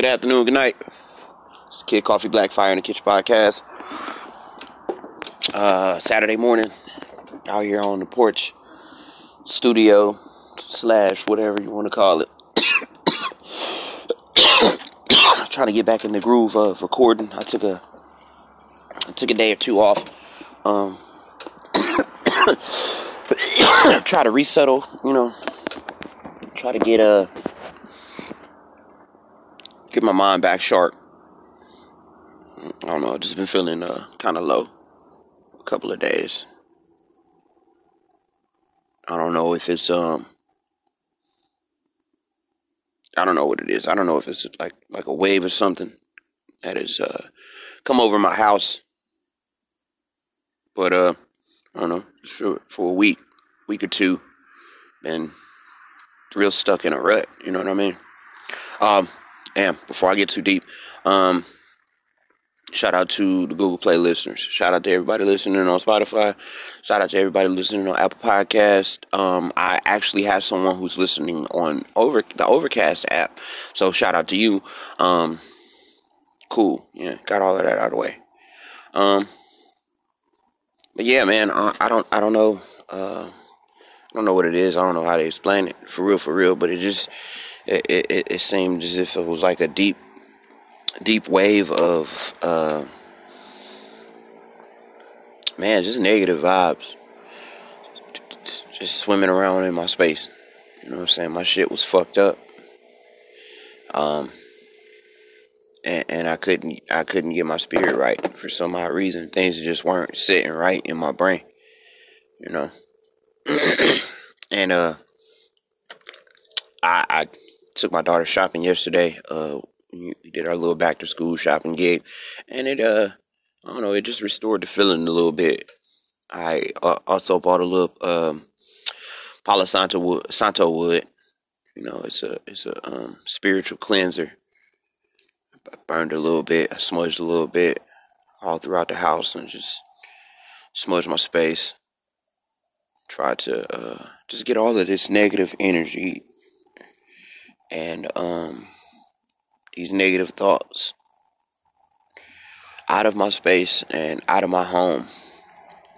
Good afternoon, good night. It's Kid Coffee Black Fire in the Kitchen podcast. Uh, Saturday morning, out here on the porch, studio slash whatever you want to call it. Trying to get back in the groove of recording. I took a I took a day or two off. Um, try to resettle, you know. Try to get a get my mind back sharp. I don't know, just been feeling uh, kind of low a couple of days. I don't know if it's um I don't know what it is. I don't know if it's like like a wave or something that has uh come over my house. But uh I don't know, for for a week, week or two, been real stuck in a rut, you know what I mean? Um and before I get too deep, um, shout out to the Google Play listeners. Shout out to everybody listening on Spotify. Shout out to everybody listening on Apple Podcast. Um, I actually have someone who's listening on over the Overcast app. So shout out to you. Um, cool. Yeah, got all of that out of the way. Um, but yeah, man, I, I don't, I don't know. Uh, I don't know what it is. I don't know how to explain it for real, for real. But it just it, it, it seemed as if it was like a deep deep wave of uh, man just negative vibes just swimming around in my space. You know what i'm saying? My shit was fucked up. Um and, and i couldn't i couldn't get my spirit right for some odd reason. Things just weren't sitting right in my brain you know? And uh I, I took my daughter shopping yesterday. Uh, we did our little back to school shopping gig, and it uh, I don't know, it just restored the feeling a little bit. I uh, also bought a little um, Palo Santo wood, Santo wood. You know, it's a it's a um, spiritual cleanser. I burned a little bit, I smudged a little bit all throughout the house, and just smudged my space. Try to uh, just get all of this negative energy and um, these negative thoughts out of my space and out of my home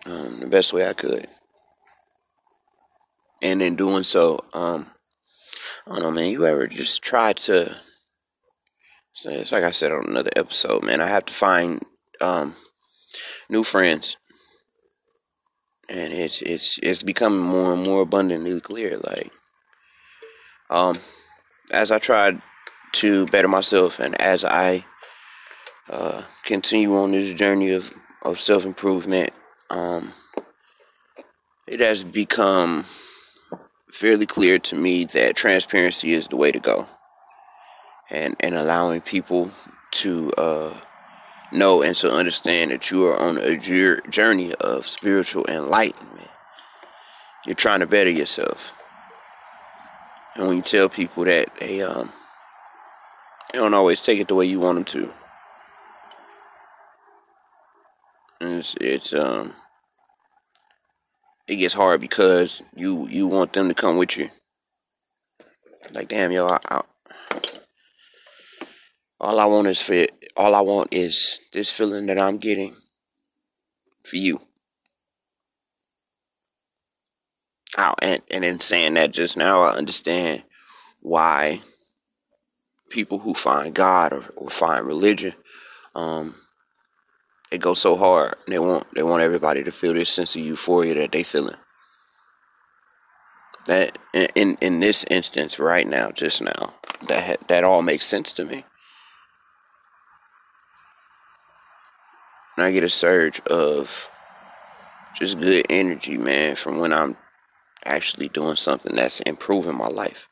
um, the best way I could. And in doing so, um, I don't know, man, you ever just try to, it's like I said on another episode, man, I have to find um, new friends. And it's it's it's becoming more and more abundantly clear. Like, um, as I tried to better myself, and as I uh, continue on this journey of of self improvement, um, it has become fairly clear to me that transparency is the way to go, and and allowing people to uh, know and to understand that you are on a journey of spiritual enlightenment. You're trying to better yourself, and when you tell people that, they um, they don't always take it the way you want them to. And it's, it's um it gets hard because you you want them to come with you. Like damn, yo, I, I, all I want is for all I want is this feeling that I'm getting for you. Oh, and and in saying that just now, I understand why people who find God or, or find religion, um, it goes so hard. They want they want everybody to feel this sense of euphoria that they feeling. That in in this instance, right now, just now, that that all makes sense to me. And I get a surge of just good energy, man, from when I'm actually doing something that's improving my life.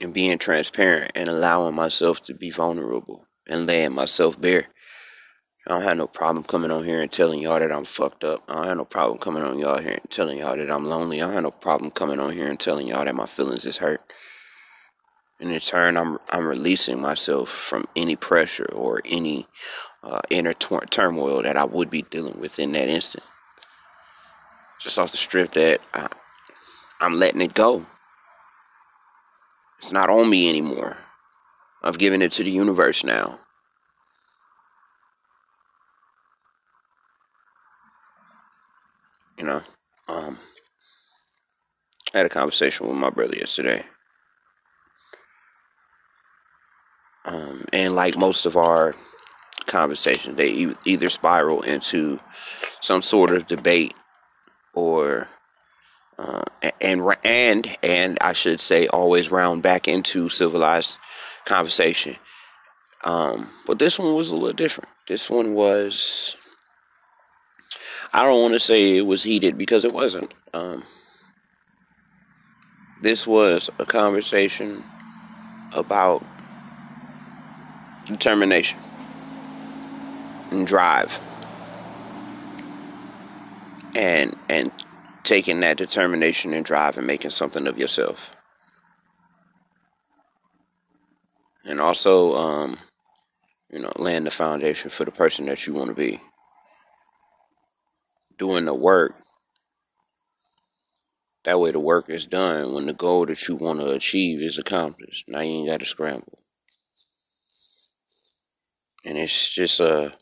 And being transparent and allowing myself to be vulnerable and laying myself bare. I don't have no problem coming on here and telling y'all that I'm fucked up. I don't have no problem coming on y'all here and telling y'all that I'm lonely. I don't have no problem coming on here and telling y'all that my feelings is hurt. And in turn, I'm I'm releasing myself from any pressure or any uh, inner tor- turmoil that I would be dealing with in that instant. Just off the strip that I, I'm letting it go. It's not on me anymore. I've given it to the universe now. You know, um, I had a conversation with my brother yesterday. Um, and like most of our conversations, they e- either spiral into some sort of debate or uh, and and and I should say always round back into civilized conversation. Um, but this one was a little different. This one was I don't want to say it was heated because it wasn't. Um, this was a conversation about determination and drive and taking that determination and drive and making something of yourself. And also um, you know laying the foundation for the person that you want to be. Doing the work. That way the work is done when the goal that you want to achieve is accomplished. Now you ain't got to scramble. And it's just a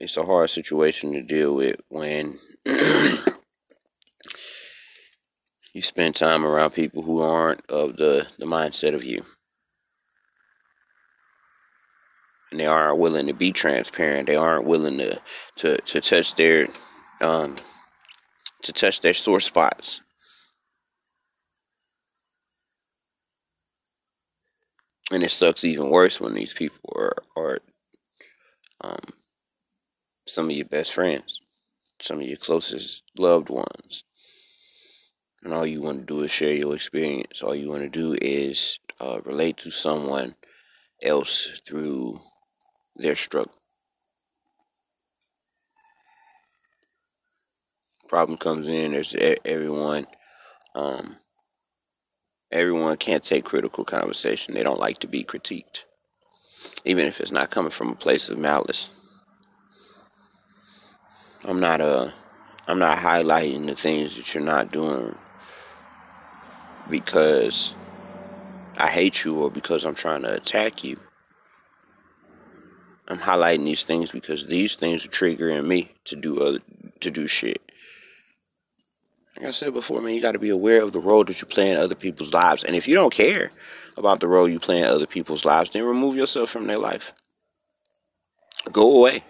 it's a hard situation to deal with when you spend time around people who aren't of the, the mindset of you. And they aren't willing to be transparent. They aren't willing to to, to touch their um to touch their sore spots. And it sucks even worse when these people are are um some of your best friends, some of your closest loved ones and all you want to do is share your experience. All you want to do is uh, relate to someone else through their struggle. problem comes in. There's everyone. Um, everyone can't take critical conversation. They don't like to be critiqued, even if it's not coming from a place of malice. I'm not uh I'm not highlighting the things that you're not doing because I hate you or because I'm trying to attack you. I'm highlighting these things because these things are triggering me to do other, to do shit. Like I said before, man, you got to be aware of the role that you play in other people's lives. And if you don't care about the role you play in other people's lives, then remove yourself from their life. Go away.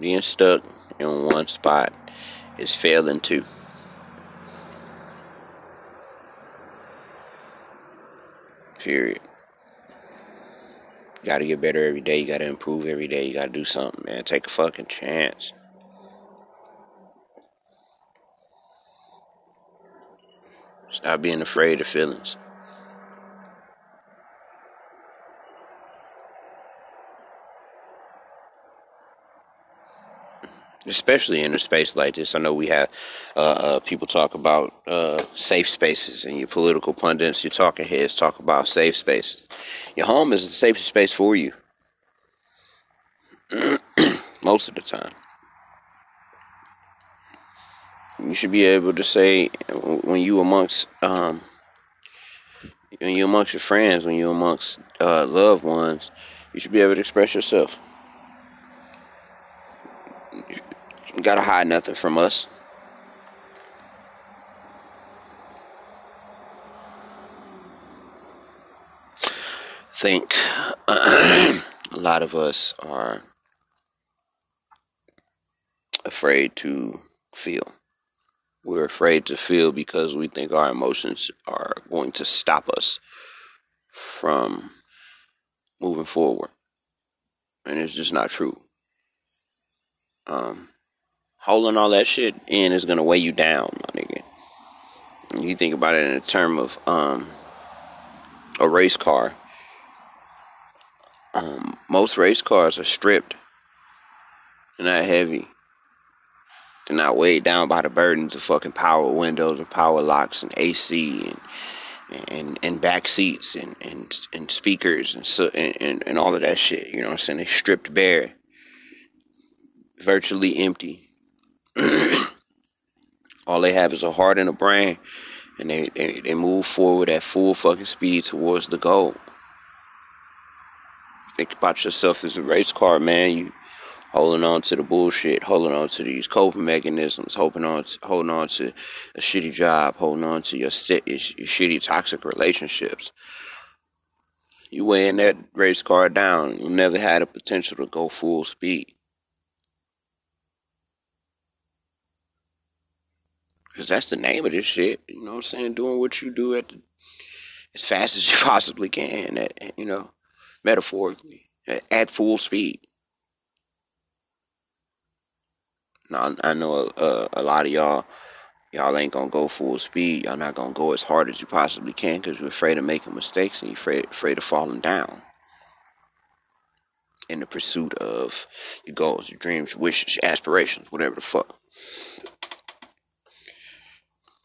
Being stuck in one spot is failing too. Period. You gotta get better every day. You gotta improve every day. You gotta do something, man. Take a fucking chance. Stop being afraid of feelings. Especially in a space like this. I know we have uh, uh, people talk about uh, safe spaces, and your political pundits, your talking heads talk about safe spaces. Your home is the safest space for you, most of the time. You should be able to say when you amongst um, when you amongst your friends, when you amongst uh, loved ones, you should be able to express yourself. Gotta hide nothing from us. think a lot of us are afraid to feel. We're afraid to feel because we think our emotions are going to stop us from moving forward. And it's just not true. Um, holding all that shit in is gonna weigh you down, my nigga. You think about it in a term of um, a race car. Um, most race cars are stripped. They're not heavy. They're not weighed down by the burdens of fucking power windows and power locks and AC and and and back seats and and, and speakers and so and, and, and all of that shit. You know what I'm saying? They stripped bare, virtually empty. all they have is a heart and a brain, and they, they, they move forward at full fucking speed towards the goal. Think about yourself as a race car, man. You holding on to the bullshit, holding on to these coping mechanisms, holding on, to, holding on to a shitty job, holding on to your, st- your shitty toxic relationships. You weighing that race car down. You never had a potential to go full speed. Because that's the name of this shit. You know what I'm saying? Doing what you do at the, as fast as you possibly can, at, you know, metaphorically, at, at full speed. Now, I know a, a lot of y'all, y'all ain't gonna go full speed. Y'all not gonna go as hard as you possibly can because you're afraid of making mistakes and you're afraid, afraid of falling down in the pursuit of your goals, your dreams, your wishes, your aspirations, whatever the fuck.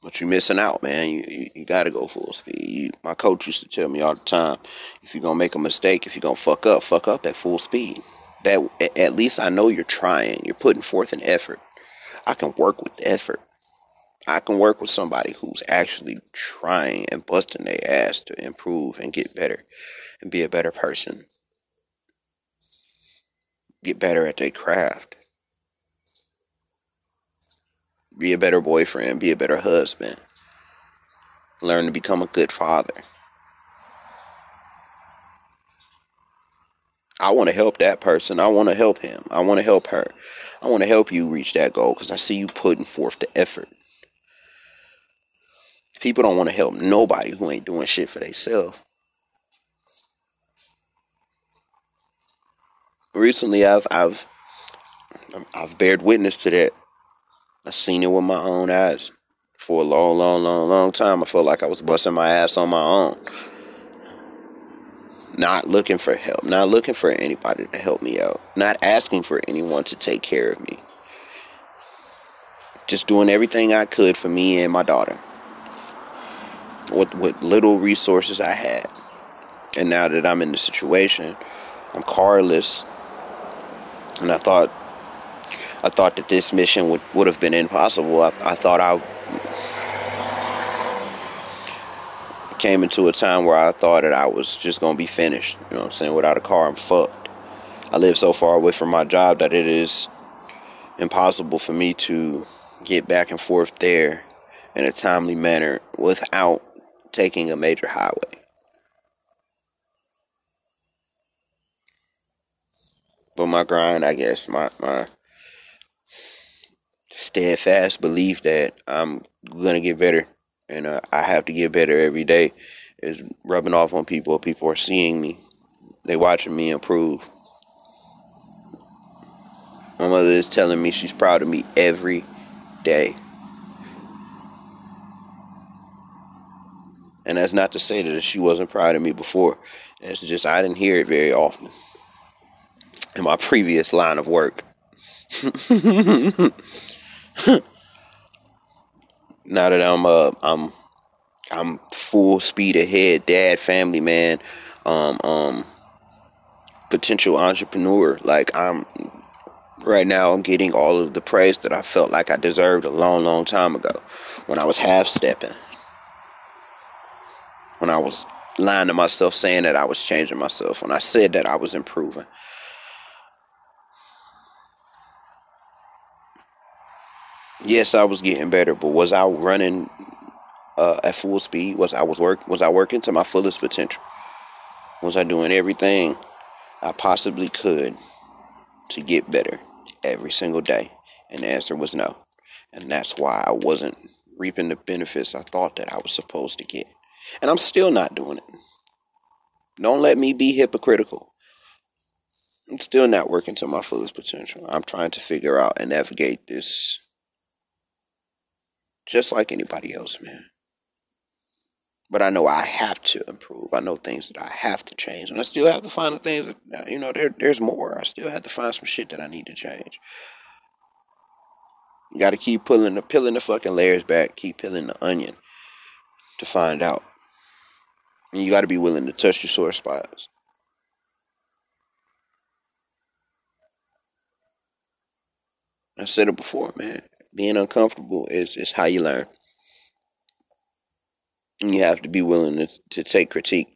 But you're missing out, man. You, you, you got to go full speed. You, my coach used to tell me all the time, if you're gonna make a mistake, if you're gonna fuck up, fuck up at full speed. That at least I know you're trying. You're putting forth an effort. I can work with effort. I can work with somebody who's actually trying and busting their ass to improve and get better and be a better person. Get better at their craft be a better boyfriend, be a better husband, learn to become a good father. I want to help that person. I want to help him. I want to help her. I want to help you reach that goal because I see you putting forth the effort. People don't want to help nobody who ain't doing shit for themselves. Recently, I've I've I've bared witness to that I've seen it with my own eyes for a long, long, long, long time. I felt like I was busting my ass on my own. Not looking for help, not looking for anybody to help me out, not asking for anyone to take care of me. Just doing everything I could for me and my daughter with, with little resources I had. And now that I'm in the situation, I'm carless. And I thought I thought that this mission would, would have been impossible. I, I thought I came into a time where I thought that I was just going to be finished. You know what I'm saying? Without a car, I'm fucked. I live so far away from my job that it is impossible for me to get back and forth there in a timely manner without taking a major highway. But my grind, I guess, my, my steadfast belief that I'm gonna get better, and uh, I have to get better every day, is rubbing off on people. People are seeing me, they watching me improve. My mother is telling me she's proud of me every day. And that's not to say that she wasn't proud of me before. It's just I didn't hear it very often in my previous line of work. now that I'm uh I'm I'm full speed ahead, dad, family man, um, um, potential entrepreneur. Like I'm right now, I'm getting all of the praise that I felt like I deserved a long, long time ago when I was half stepping, when I was lying to myself, saying that I was changing myself, when I said that I was improving. Yes, I was getting better, but was I running uh, at full speed? Was I was work was I working to my fullest potential? Was I doing everything I possibly could to get better every single day? And the answer was no. And that's why I wasn't reaping the benefits I thought that I was supposed to get. And I'm still not doing it. Don't let me be hypocritical. I'm still not working to my fullest potential. I'm trying to figure out and navigate this just like anybody else, man. But I know I have to improve. I know things that I have to change, and I still have to find the things that uh, you know. There, there's more. I still have to find some shit that I need to change. You got to keep pulling the peeling the fucking layers back. Keep peeling the onion to find out. And you got to be willing to touch your sore spots. I said it before, man being uncomfortable is, is how you learn. And you have to be willing to, to take critique.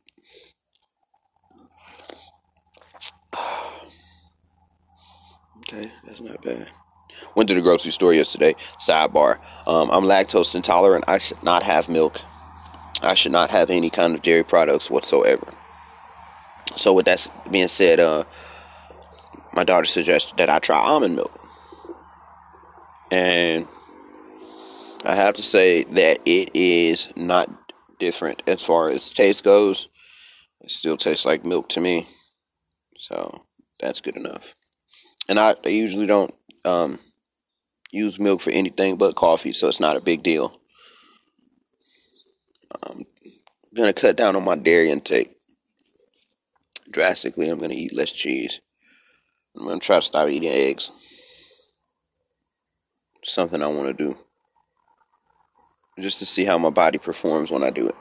okay, that's not bad. Went to the grocery store yesterday. Sidebar. Um, I'm lactose intolerant. I should not have milk. I should not have any kind of dairy products whatsoever. So, with that being said, uh, my daughter suggested that I try almond milk. And I have to say that it is not different as far as taste goes. It still tastes like milk to me. So that's good enough. And I, I usually don't um, use milk for anything but coffee, so it's not a big deal. I'm gonna cut down on my dairy intake drastically. I'm gonna eat less cheese. I'm gonna try to stop eating eggs something I want to do. Just to see how my body performs when I do it.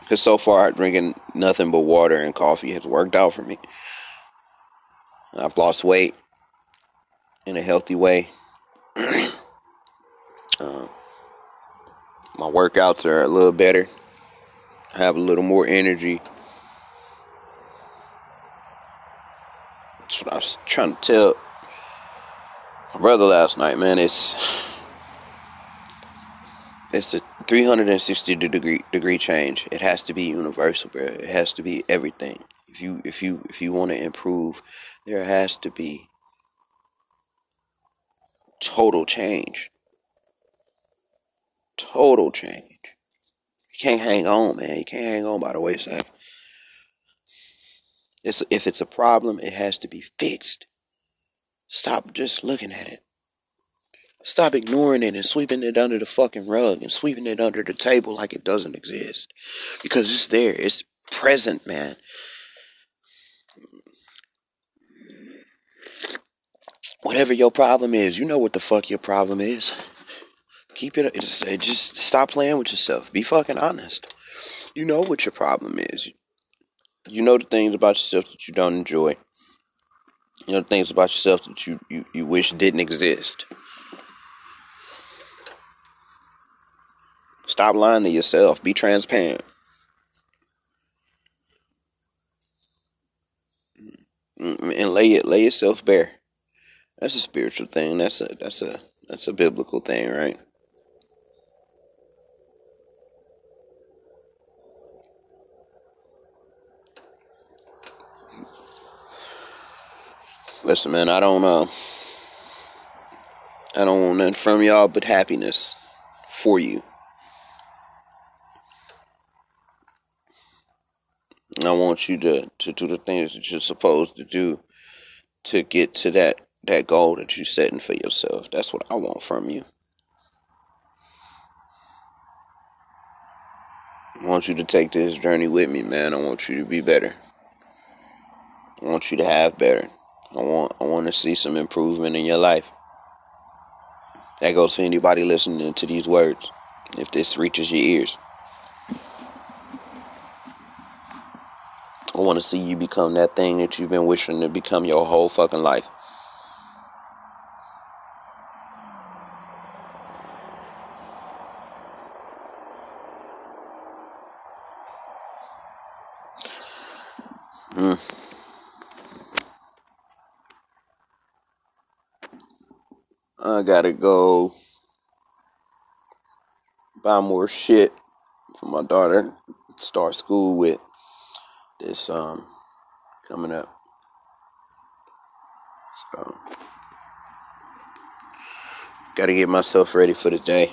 Because so far, drinking nothing but water and coffee has worked out for me. I've lost weight in a healthy way. uh, my workouts are a little better. I have a little more energy. That's what I was trying to tell brother last night, man. It's it's a 360 degree degree change. It has to be universal, bro. It has to be everything. If you if you if you want to improve, there has to be total change. Total change. You can't hang on, man. You can't hang on by the wayside. It's, if it's a problem, it has to be fixed. Stop just looking at it. Stop ignoring it and sweeping it under the fucking rug and sweeping it under the table like it doesn't exist. Because it's there. It's present, man. Whatever your problem is, you know what the fuck your problem is. Keep it, just, just stop playing with yourself. Be fucking honest. You know what your problem is. You know the things about yourself that you don't enjoy. You know things about yourself that you, you, you wish didn't exist. Stop lying to yourself. Be transparent. Mm, and lay it, lay yourself bare. That's a spiritual thing. That's a that's a that's a biblical thing, right? Listen, man, I don't uh I don't want nothing from y'all but happiness for you. I want you to, to do the things that you're supposed to do to get to that, that goal that you're setting for yourself. That's what I want from you. I want you to take this journey with me, man. I want you to be better. I want you to have better. I want I want to see some improvement in your life. That goes for anybody listening to these words. If this reaches your ears. I want to see you become that thing that you've been wishing to become your whole fucking life. Mm. I gotta go buy more shit for my daughter. Start school with this um coming up. So gotta get myself ready for the day.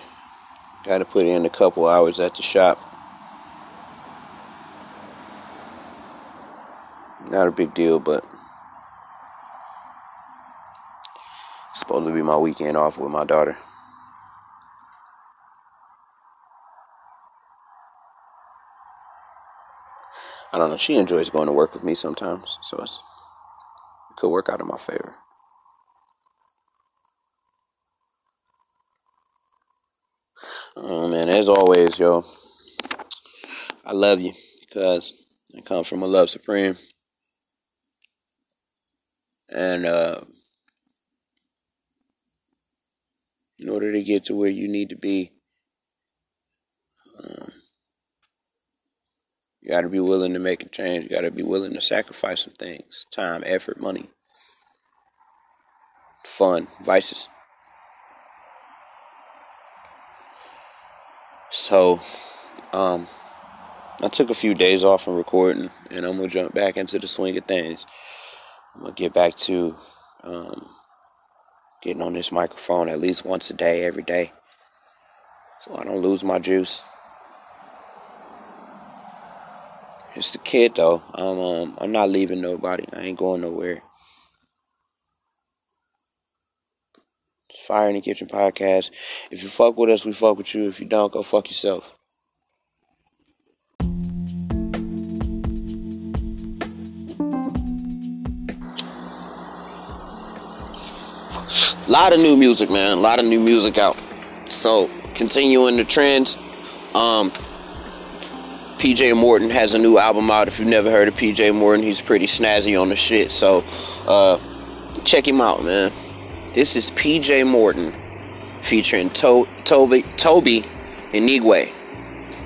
Gotta put in a couple hours at the shop. Not a big deal, but supposed to be my weekend off with my daughter. I don't know. She enjoys going to work with me sometimes, so it could work out in my favor. Oh man, as always, yo, I love you because I come from a love supreme, and uh, in order to get to where you need to be. Um, you got to be willing to make a change. You got to be willing to sacrifice some things time, effort, money, fun, vices. So, um, I took a few days off from recording, and I'm gonna jump back into the swing of things. I'm gonna get back to um, getting on this microphone at least once a day, every day, so I don't lose my juice. It's the kid though. I'm um I'm not leaving nobody. I ain't going nowhere. Fire in the Kitchen podcast. If you fuck with us, we fuck with you. If you don't, go fuck yourself. A lot of new music, man. A lot of new music out. So continuing the trends. Um, PJ Morton has a new album out. If you've never heard of PJ Morton, he's pretty snazzy on the shit. So uh, check him out, man. This is PJ Morton featuring to- Tobe Tobe Nwigwe.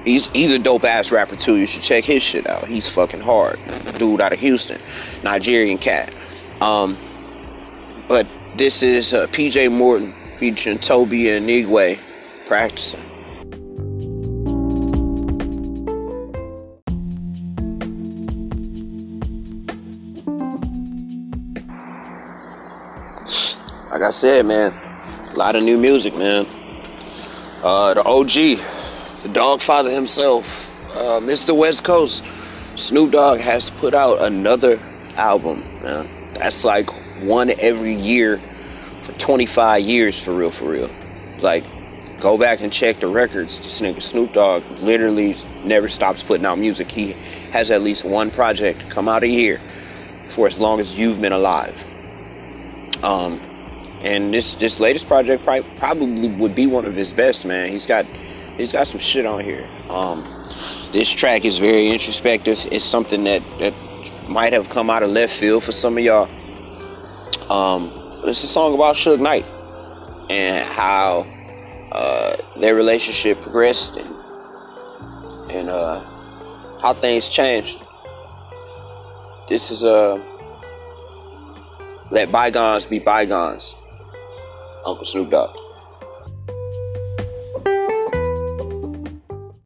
He's he's a dope ass rapper too. You should check his shit out. He's fucking hard. Dude out of Houston, Nigerian cat. Um, but this is uh, PJ Morton featuring Tobe Nwigwe practicing. like I said, man, a lot of new music, man. Uh, the OG, the Dogfather himself, uh, Mr. West Coast, Snoop Dogg has put out another album, man. That's like one every year for 25 years for real, for real. Like, go back and check the records. This nigga Snoop Dogg literally never stops putting out music. He has at least one project come out a year for as long as you've been alive. Um, and this this latest project probably, probably would be one of his best, man. He's got he's got some shit on here. Um, this track is very introspective. It's something that that might have come out of left field for some of y'all. Um, it's a song about Suge Knight and how uh, their relationship progressed and and uh, how things changed. This is a uh, let bygones be bygones. Uncle Snoop Dogg.